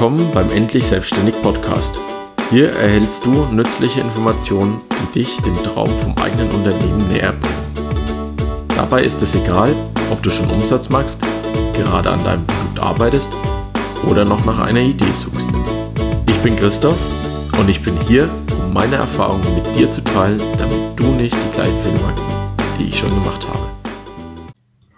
willkommen beim Endlich Selbstständig Podcast. Hier erhältst du nützliche Informationen, die dich dem Traum vom eigenen Unternehmen näher bringen. Dabei ist es egal, ob du schon Umsatz machst, gerade an deinem Produkt arbeitest oder noch nach einer Idee suchst. Ich bin Christoph und ich bin hier, um meine Erfahrungen mit dir zu teilen, damit du nicht die gleichen Fehler machst, die ich schon gemacht habe.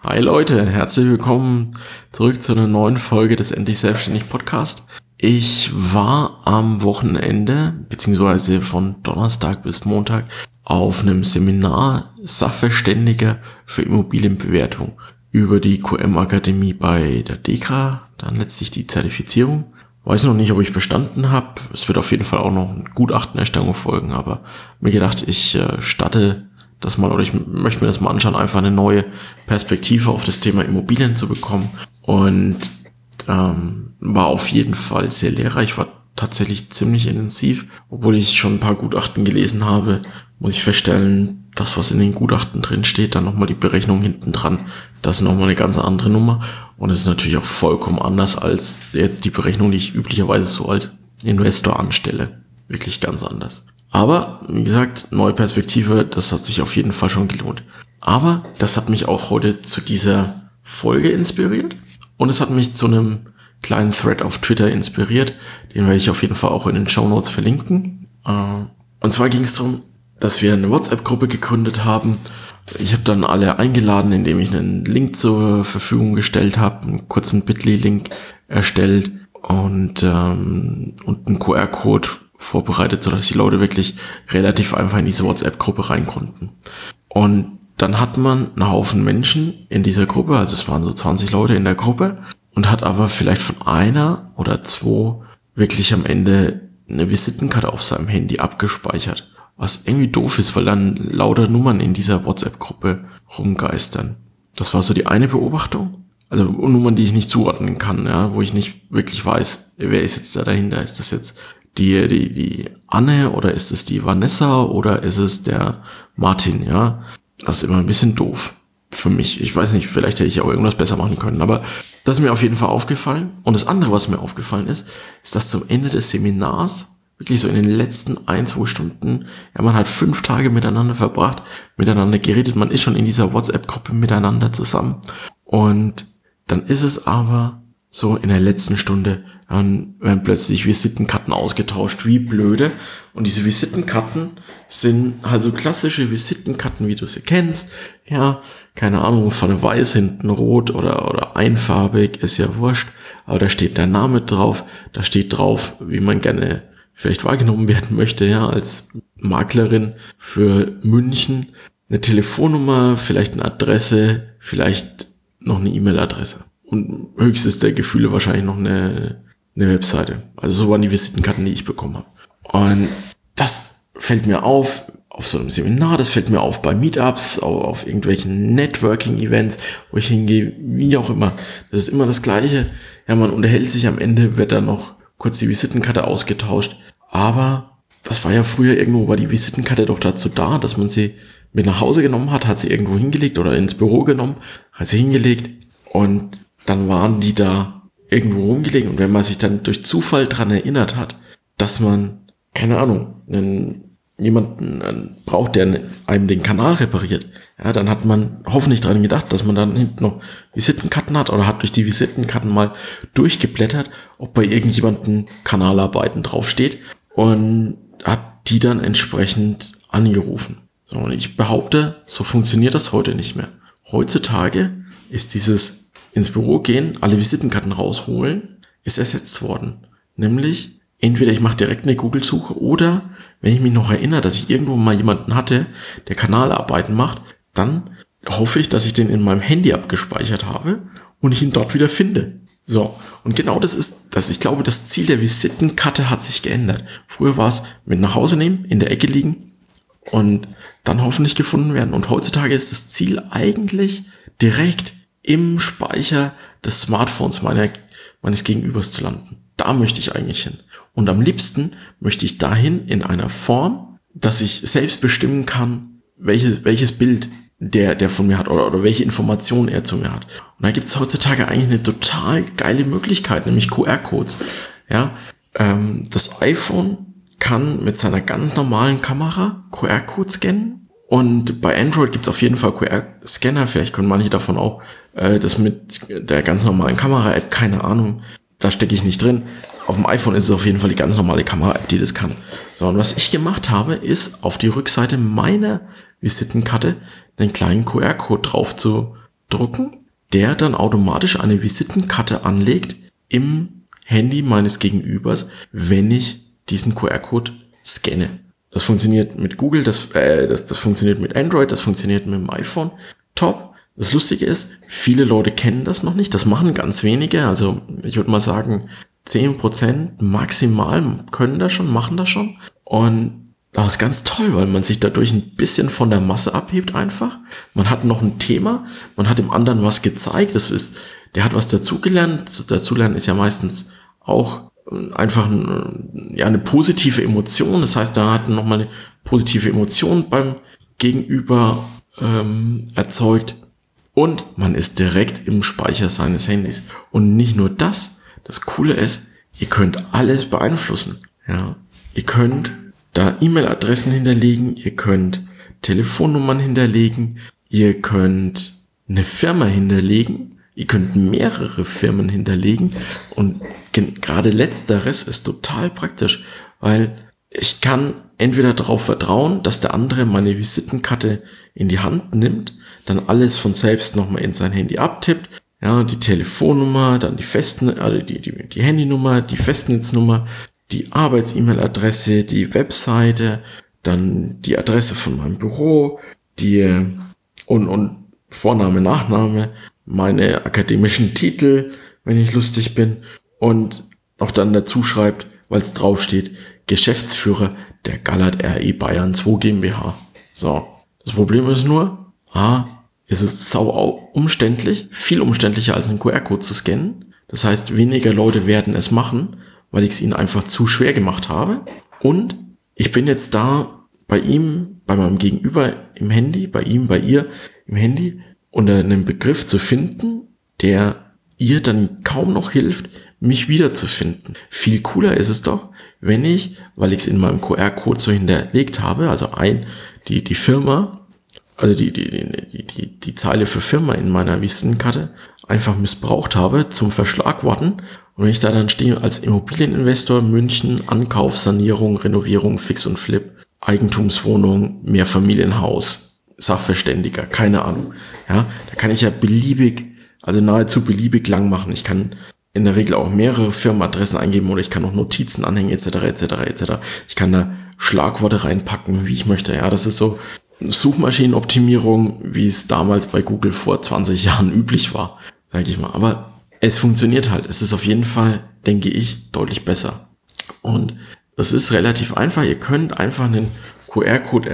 Hi Leute, herzlich willkommen zurück zu einer neuen Folge des Endlich Selbstständig Podcast. Ich war am Wochenende, beziehungsweise von Donnerstag bis Montag, auf einem Seminar Sachverständiger für Immobilienbewertung über die QM Akademie bei der DEKRA, dann letztlich die Zertifizierung. Weiß noch nicht, ob ich bestanden habe. Es wird auf jeden Fall auch noch ein Gutachtenerstellung folgen, aber mir gedacht, ich äh, starte das mal, oder ich möchte mir das mal anschauen, einfach eine neue Perspektive auf das Thema Immobilien zu bekommen. Und ähm, war auf jeden Fall sehr lehrreich, war tatsächlich ziemlich intensiv. Obwohl ich schon ein paar Gutachten gelesen habe, muss ich feststellen, das, was in den Gutachten drin steht, dann nochmal die Berechnung hinten dran, das ist nochmal eine ganz andere Nummer. Und es ist natürlich auch vollkommen anders als jetzt die Berechnung, die ich üblicherweise so als Investor anstelle. Wirklich ganz anders. Aber, wie gesagt, neue Perspektive, das hat sich auf jeden Fall schon gelohnt. Aber das hat mich auch heute zu dieser Folge inspiriert. Und es hat mich zu einem kleinen Thread auf Twitter inspiriert. Den werde ich auf jeden Fall auch in den Show Notes verlinken. Äh, und zwar ging es darum, dass wir eine WhatsApp-Gruppe gegründet haben. Ich habe dann alle eingeladen, indem ich einen Link zur Verfügung gestellt habe, einen kurzen Bitly-Link erstellt und, ähm, und einen QR-Code vorbereitet, sodass die Leute wirklich relativ einfach in diese WhatsApp-Gruppe rein konnten. Und dann hat man einen Haufen Menschen in dieser Gruppe, also es waren so 20 Leute in der Gruppe, und hat aber vielleicht von einer oder zwei wirklich am Ende eine Visitenkarte auf seinem Handy abgespeichert. Was irgendwie doof ist, weil dann lauter Nummern in dieser WhatsApp-Gruppe rumgeistern. Das war so die eine Beobachtung. Also Nummern, die ich nicht zuordnen kann, ja, wo ich nicht wirklich weiß, wer ist jetzt da dahinter? Ist das jetzt die, die, die Anne oder ist es die Vanessa oder ist es der Martin, ja? Das ist immer ein bisschen doof für mich. Ich weiß nicht, vielleicht hätte ich auch irgendwas besser machen können, aber das ist mir auf jeden Fall aufgefallen. Und das andere, was mir aufgefallen ist, ist, dass zum Ende des Seminars, wirklich so in den letzten ein, zwei Stunden, ja, man hat fünf Tage miteinander verbracht, miteinander geredet, man ist schon in dieser WhatsApp-Gruppe miteinander zusammen. Und dann ist es aber so in der letzten Stunde, dann werden plötzlich Visitenkarten ausgetauscht, wie blöde. Und diese Visitenkarten sind halt klassische Visitenkarten, wie du sie kennst. Ja, keine Ahnung, von weiß hinten rot oder, oder einfarbig, ist ja wurscht. Aber da steht der Name drauf, da steht drauf, wie man gerne vielleicht wahrgenommen werden möchte, ja, als Maklerin für München. Eine Telefonnummer, vielleicht eine Adresse, vielleicht noch eine E-Mail-Adresse. Und höchstes der Gefühle wahrscheinlich noch eine eine Webseite. Also so waren die Visitenkarten, die ich bekommen habe. Und das fällt mir auf auf so einem Seminar, das fällt mir auf bei Meetups, auf, auf irgendwelchen Networking-Events, wo ich hingehe, wie auch immer. Das ist immer das Gleiche. Ja, man unterhält sich am Ende, wird dann noch kurz die Visitenkarte ausgetauscht. Aber das war ja früher irgendwo, war die Visitenkarte doch dazu da, dass man sie mit nach Hause genommen hat, hat sie irgendwo hingelegt oder ins Büro genommen, hat sie hingelegt und dann waren die da irgendwo rumgelegen und wenn man sich dann durch Zufall dran erinnert hat, dass man, keine Ahnung, einen, jemanden braucht, der einem den Kanal repariert, ja, dann hat man hoffentlich dran gedacht, dass man dann hinten noch Visitenkarten hat oder hat durch die Visitenkarten mal durchgeblättert, ob bei irgendjemanden Kanalarbeiten draufsteht und hat die dann entsprechend angerufen. So, und ich behaupte, so funktioniert das heute nicht mehr. Heutzutage ist dieses ins Büro gehen, alle Visitenkarten rausholen, ist ersetzt worden. Nämlich, entweder ich mache direkt eine Google-Suche oder, wenn ich mich noch erinnere, dass ich irgendwo mal jemanden hatte, der Kanalarbeiten macht, dann hoffe ich, dass ich den in meinem Handy abgespeichert habe und ich ihn dort wieder finde. So, und genau das ist das. Ich glaube, das Ziel der Visitenkarte hat sich geändert. Früher war es mit nach Hause nehmen, in der Ecke liegen und dann hoffentlich gefunden werden. Und heutzutage ist das Ziel eigentlich direkt im Speicher des Smartphones meiner, meines Gegenübers zu landen. Da möchte ich eigentlich hin. Und am liebsten möchte ich dahin in einer Form, dass ich selbst bestimmen kann, welches, welches Bild der, der von mir hat oder, oder welche Informationen er zu mir hat. Und da gibt es heutzutage eigentlich eine total geile Möglichkeit, nämlich QR-Codes. Ja, ähm, das iPhone kann mit seiner ganz normalen Kamera QR-Code scannen. Und bei Android gibt es auf jeden Fall QR-Scanner. Vielleicht können manche davon auch äh, das mit der ganz normalen Kamera-App, keine Ahnung. Da stecke ich nicht drin. Auf dem iPhone ist es auf jeden Fall die ganz normale Kamera-App, die das kann. So, und was ich gemacht habe, ist auf die Rückseite meiner Visitenkarte einen kleinen QR-Code drauf zu drucken, der dann automatisch eine Visitenkarte anlegt im Handy meines Gegenübers, wenn ich diesen QR-Code scanne. Das funktioniert mit Google, das, äh, das, das funktioniert mit Android, das funktioniert mit dem iPhone. Top. Das Lustige ist, viele Leute kennen das noch nicht. Das machen ganz wenige. Also ich würde mal sagen, 10% maximal können das schon, machen das schon. Und das ist ganz toll, weil man sich dadurch ein bisschen von der Masse abhebt einfach. Man hat noch ein Thema, man hat dem anderen was gezeigt. Das ist, der hat was dazugelernt. Dazulernen ist ja meistens auch einfach ein, ja, eine positive Emotion. Das heißt, da hat nochmal eine positive Emotion beim Gegenüber ähm, erzeugt. Und man ist direkt im Speicher seines Handys. Und nicht nur das, das Coole ist, ihr könnt alles beeinflussen. Ja, ihr könnt da E-Mail-Adressen hinterlegen, ihr könnt Telefonnummern hinterlegen, ihr könnt eine Firma hinterlegen, ihr könnt mehrere Firmen hinterlegen und gerade letzteres ist total praktisch, weil ich kann entweder darauf vertrauen, dass der andere meine Visitenkarte in die Hand nimmt, dann alles von selbst nochmal in sein Handy abtippt, ja, die Telefonnummer, dann die Festen, also die, die, die Handynummer, die Festnetznummer, die Arbeits-E-Mail-Adresse, die Webseite, dann die Adresse von meinem Büro, die und, und Vorname, Nachname, meine akademischen Titel, wenn ich lustig bin und auch dann dazu schreibt, weil es draufsteht, Geschäftsführer der Gallert RE Bayern 2 GmbH. So, das Problem ist nur, A, es ist sau umständlich, viel umständlicher als einen QR-Code zu scannen. Das heißt, weniger Leute werden es machen, weil ich es ihnen einfach zu schwer gemacht habe. Und ich bin jetzt da bei ihm, bei meinem Gegenüber im Handy, bei ihm, bei ihr im Handy, unter einem Begriff zu finden, der ihr dann kaum noch hilft, mich wiederzufinden. Viel cooler ist es doch, wenn ich, weil ich es in meinem QR-Code so hinterlegt habe, also ein, die, die Firma, also die, die, die, die, die Zeile für Firma in meiner Visitenkarte einfach missbraucht habe zum Verschlagworten. Und wenn ich da dann stehe als Immobilieninvestor München, Ankauf, Sanierung, Renovierung, Fix und Flip, Eigentumswohnung, Mehrfamilienhaus, Sachverständiger, keine Ahnung. Ja, da kann ich ja beliebig, also nahezu beliebig lang machen. Ich kann in der Regel auch mehrere Firmenadressen eingeben oder ich kann auch Notizen anhängen etc. etc. etc. Ich kann da Schlagworte reinpacken, wie ich möchte. Ja, das ist so Suchmaschinenoptimierung, wie es damals bei Google vor 20 Jahren üblich war, sage ich mal. Aber es funktioniert halt. Es ist auf jeden Fall, denke ich, deutlich besser. Und es ist relativ einfach. Ihr könnt einfach einen QR-Code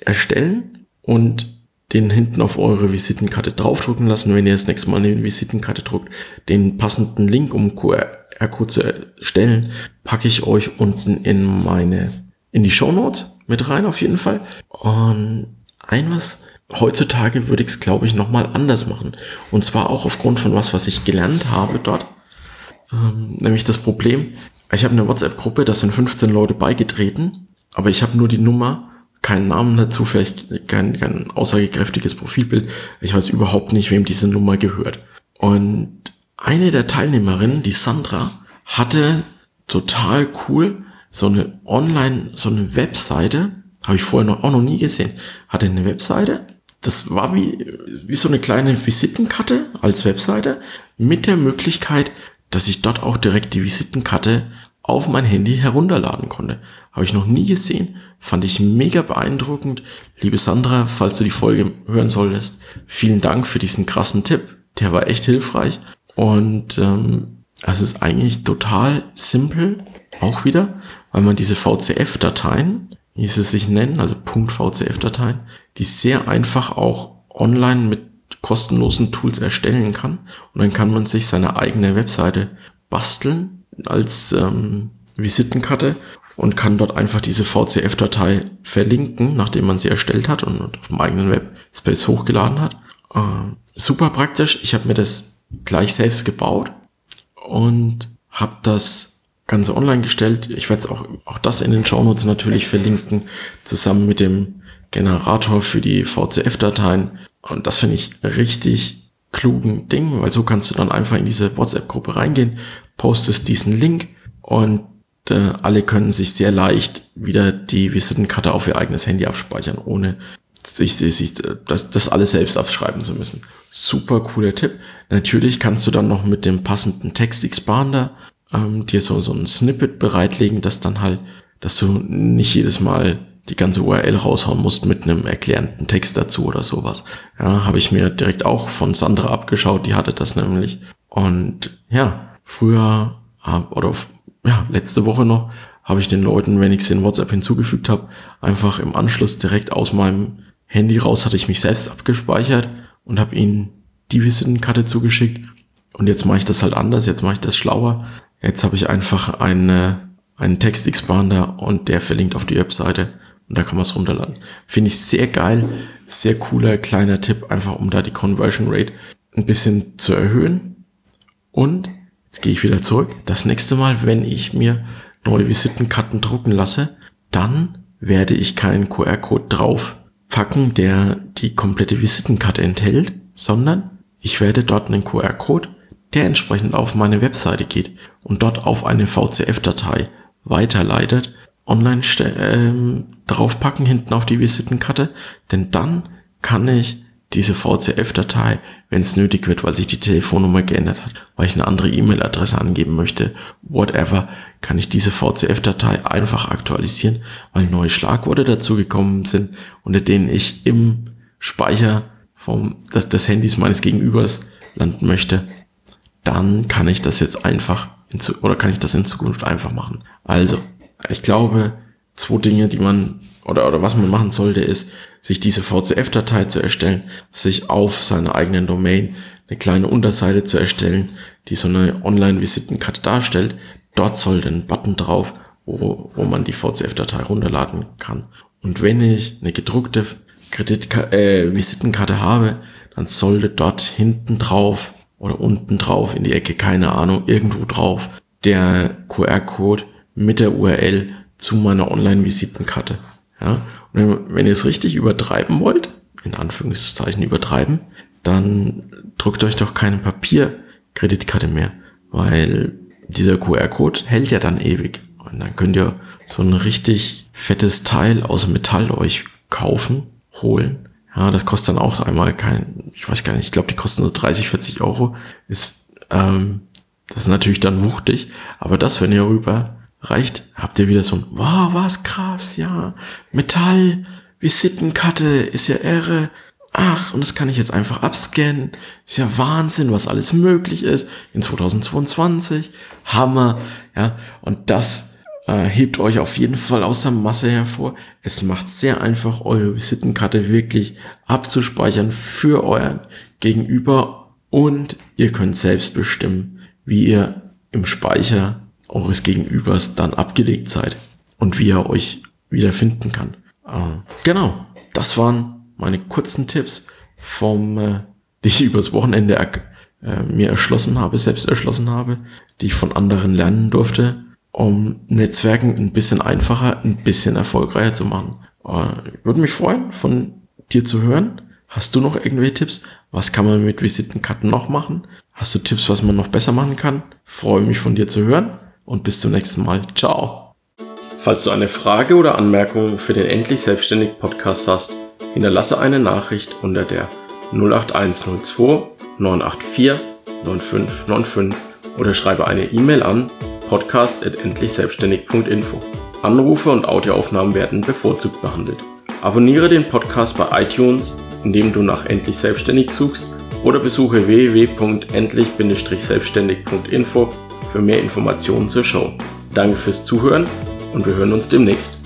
erstellen und den hinten auf eure Visitenkarte draufdrucken lassen. Wenn ihr das nächste Mal eine Visitenkarte druckt, den passenden Link, um QR-Code zu erstellen, packe ich euch unten in meine, in die Show Notes mit rein auf jeden Fall. Und ein was, heutzutage würde ich es glaube ich nochmal anders machen. Und zwar auch aufgrund von was, was ich gelernt habe dort. Ähm, nämlich das Problem, ich habe eine WhatsApp-Gruppe, da sind 15 Leute beigetreten, aber ich habe nur die Nummer keinen Namen dazu, vielleicht kein, kein aussagekräftiges Profilbild. Ich weiß überhaupt nicht, wem diese Nummer gehört. Und eine der Teilnehmerinnen, die Sandra, hatte total cool so eine Online, so eine Webseite, habe ich vorher noch, auch noch nie gesehen, hatte eine Webseite. Das war wie, wie so eine kleine Visitenkarte als Webseite mit der Möglichkeit, dass ich dort auch direkt die Visitenkarte auf mein Handy herunterladen konnte. Habe ich noch nie gesehen, fand ich mega beeindruckend. Liebe Sandra, falls du die Folge hören solltest, vielen Dank für diesen krassen Tipp. Der war echt hilfreich. Und ähm, es ist eigentlich total simpel, auch wieder, weil man diese VCF-Dateien, wie sie sich nennen, also .vcf-Dateien, die sehr einfach auch online mit kostenlosen Tools erstellen kann. Und dann kann man sich seine eigene Webseite basteln als ähm, Visitenkarte und kann dort einfach diese VCF-Datei verlinken, nachdem man sie erstellt hat und auf dem eigenen Webspace hochgeladen hat. Äh, super praktisch. Ich habe mir das gleich selbst gebaut und habe das Ganze online gestellt. Ich werde auch, auch das in den Shownotes natürlich verlinken, zusammen mit dem Generator für die VCF-Dateien. Und das finde ich richtig klugen Ding, weil so kannst du dann einfach in diese WhatsApp-Gruppe reingehen, postest diesen Link und alle können sich sehr leicht wieder die Visitenkarte auf ihr eigenes Handy abspeichern, ohne sich, sich das, das alles selbst abschreiben zu müssen. Super cooler Tipp. Natürlich kannst du dann noch mit dem passenden Text-Expander ähm, dir so, so ein Snippet bereitlegen, dass dann halt, dass du nicht jedes Mal die ganze URL raushauen musst mit einem erklärenden Text dazu oder sowas. Ja, habe ich mir direkt auch von Sandra abgeschaut, die hatte das nämlich. Und ja, früher oder ja, letzte Woche noch habe ich den Leuten, wenn ich sie in WhatsApp hinzugefügt habe, einfach im Anschluss direkt aus meinem Handy raus hatte ich mich selbst abgespeichert und habe ihnen die Visitenkarte zugeschickt. Und jetzt mache ich das halt anders, jetzt mache ich das schlauer. Jetzt habe ich einfach eine, einen Text-Expander und der verlinkt auf die Webseite und da kann man es runterladen. Finde ich sehr geil, sehr cooler kleiner Tipp, einfach um da die Conversion Rate ein bisschen zu erhöhen. Und jetzt gehe ich wieder zurück. Das nächste Mal, wenn ich mir neue Visitenkarten drucken lasse, dann werde ich keinen QR-Code drauf packen, der die komplette Visitenkarte enthält, sondern ich werde dort einen QR-Code, der entsprechend auf meine Webseite geht und dort auf eine VCF-Datei weiterleitet, online ähm, draufpacken hinten auf die Visitenkarte, denn dann kann ich diese VCF-Datei, wenn es nötig wird, weil sich die Telefonnummer geändert hat, weil ich eine andere E-Mail-Adresse angeben möchte, whatever, kann ich diese VCF-Datei einfach aktualisieren, weil neue Schlagworte dazugekommen sind, unter denen ich im Speicher vom, des, des Handys meines Gegenübers landen möchte. Dann kann ich das jetzt einfach in, oder kann ich das in Zukunft einfach machen. Also, ich glaube, zwei Dinge, die man oder, oder was man machen sollte, ist, sich diese VCF-Datei zu erstellen, sich auf seiner eigenen Domain eine kleine Unterseite zu erstellen, die so eine Online-Visitenkarte darstellt. Dort sollte ein Button drauf, wo, wo man die VCF-Datei runterladen kann. Und wenn ich eine gedruckte Kreditkarte, äh, Visitenkarte habe, dann sollte dort hinten drauf oder unten drauf in die Ecke, keine Ahnung, irgendwo drauf, der QR-Code mit der URL zu meiner Online-Visitenkarte. Ja? Und wenn, ihr es richtig übertreiben wollt, in Anführungszeichen übertreiben, dann druckt euch doch keine Papierkreditkarte mehr, weil dieser QR-Code hält ja dann ewig. Und dann könnt ihr so ein richtig fettes Teil aus Metall euch kaufen, holen. Ja, das kostet dann auch einmal kein, ich weiß gar nicht, ich glaube, die kosten so 30, 40 Euro. Ist, ähm, das ist natürlich dann wuchtig, aber das, wenn ihr rüber reicht, habt ihr wieder so ein, wow, was krass, ja, Metall, Visitenkarte, ist ja irre. Ach, und das kann ich jetzt einfach abscannen. Ist ja Wahnsinn, was alles möglich ist in 2022. Hammer, ja. Und das äh, hebt euch auf jeden Fall aus der Masse hervor. Es macht sehr einfach, eure Visitenkarte wirklich abzuspeichern für euren Gegenüber und ihr könnt selbst bestimmen, wie ihr im Speicher eures Gegenübers dann abgelegt seid und wie er euch wiederfinden kann. Äh, genau, das waren meine kurzen Tipps vom, äh, die ich übers Wochenende äh, mir erschlossen habe, selbst erschlossen habe, die ich von anderen lernen durfte, um Netzwerken ein bisschen einfacher, ein bisschen erfolgreicher zu machen. Äh, würde mich freuen, von dir zu hören. Hast du noch irgendwelche Tipps? Was kann man mit Visitenkarten noch machen? Hast du Tipps, was man noch besser machen kann? Freue mich von dir zu hören und bis zum nächsten Mal. Ciao. Falls du eine Frage oder Anmerkung für den Endlich Selbstständig Podcast hast, hinterlasse eine Nachricht unter der 08102 984 9595 oder schreibe eine E-Mail an podcast.endlichselbstständig.info. Anrufe und Audioaufnahmen werden bevorzugt behandelt. Abonniere den Podcast bei iTunes, indem du nach Endlich Selbstständig suchst oder besuche www.endlich-selbstständig.info für mehr Informationen zur Show. Danke fürs Zuhören und wir hören uns demnächst.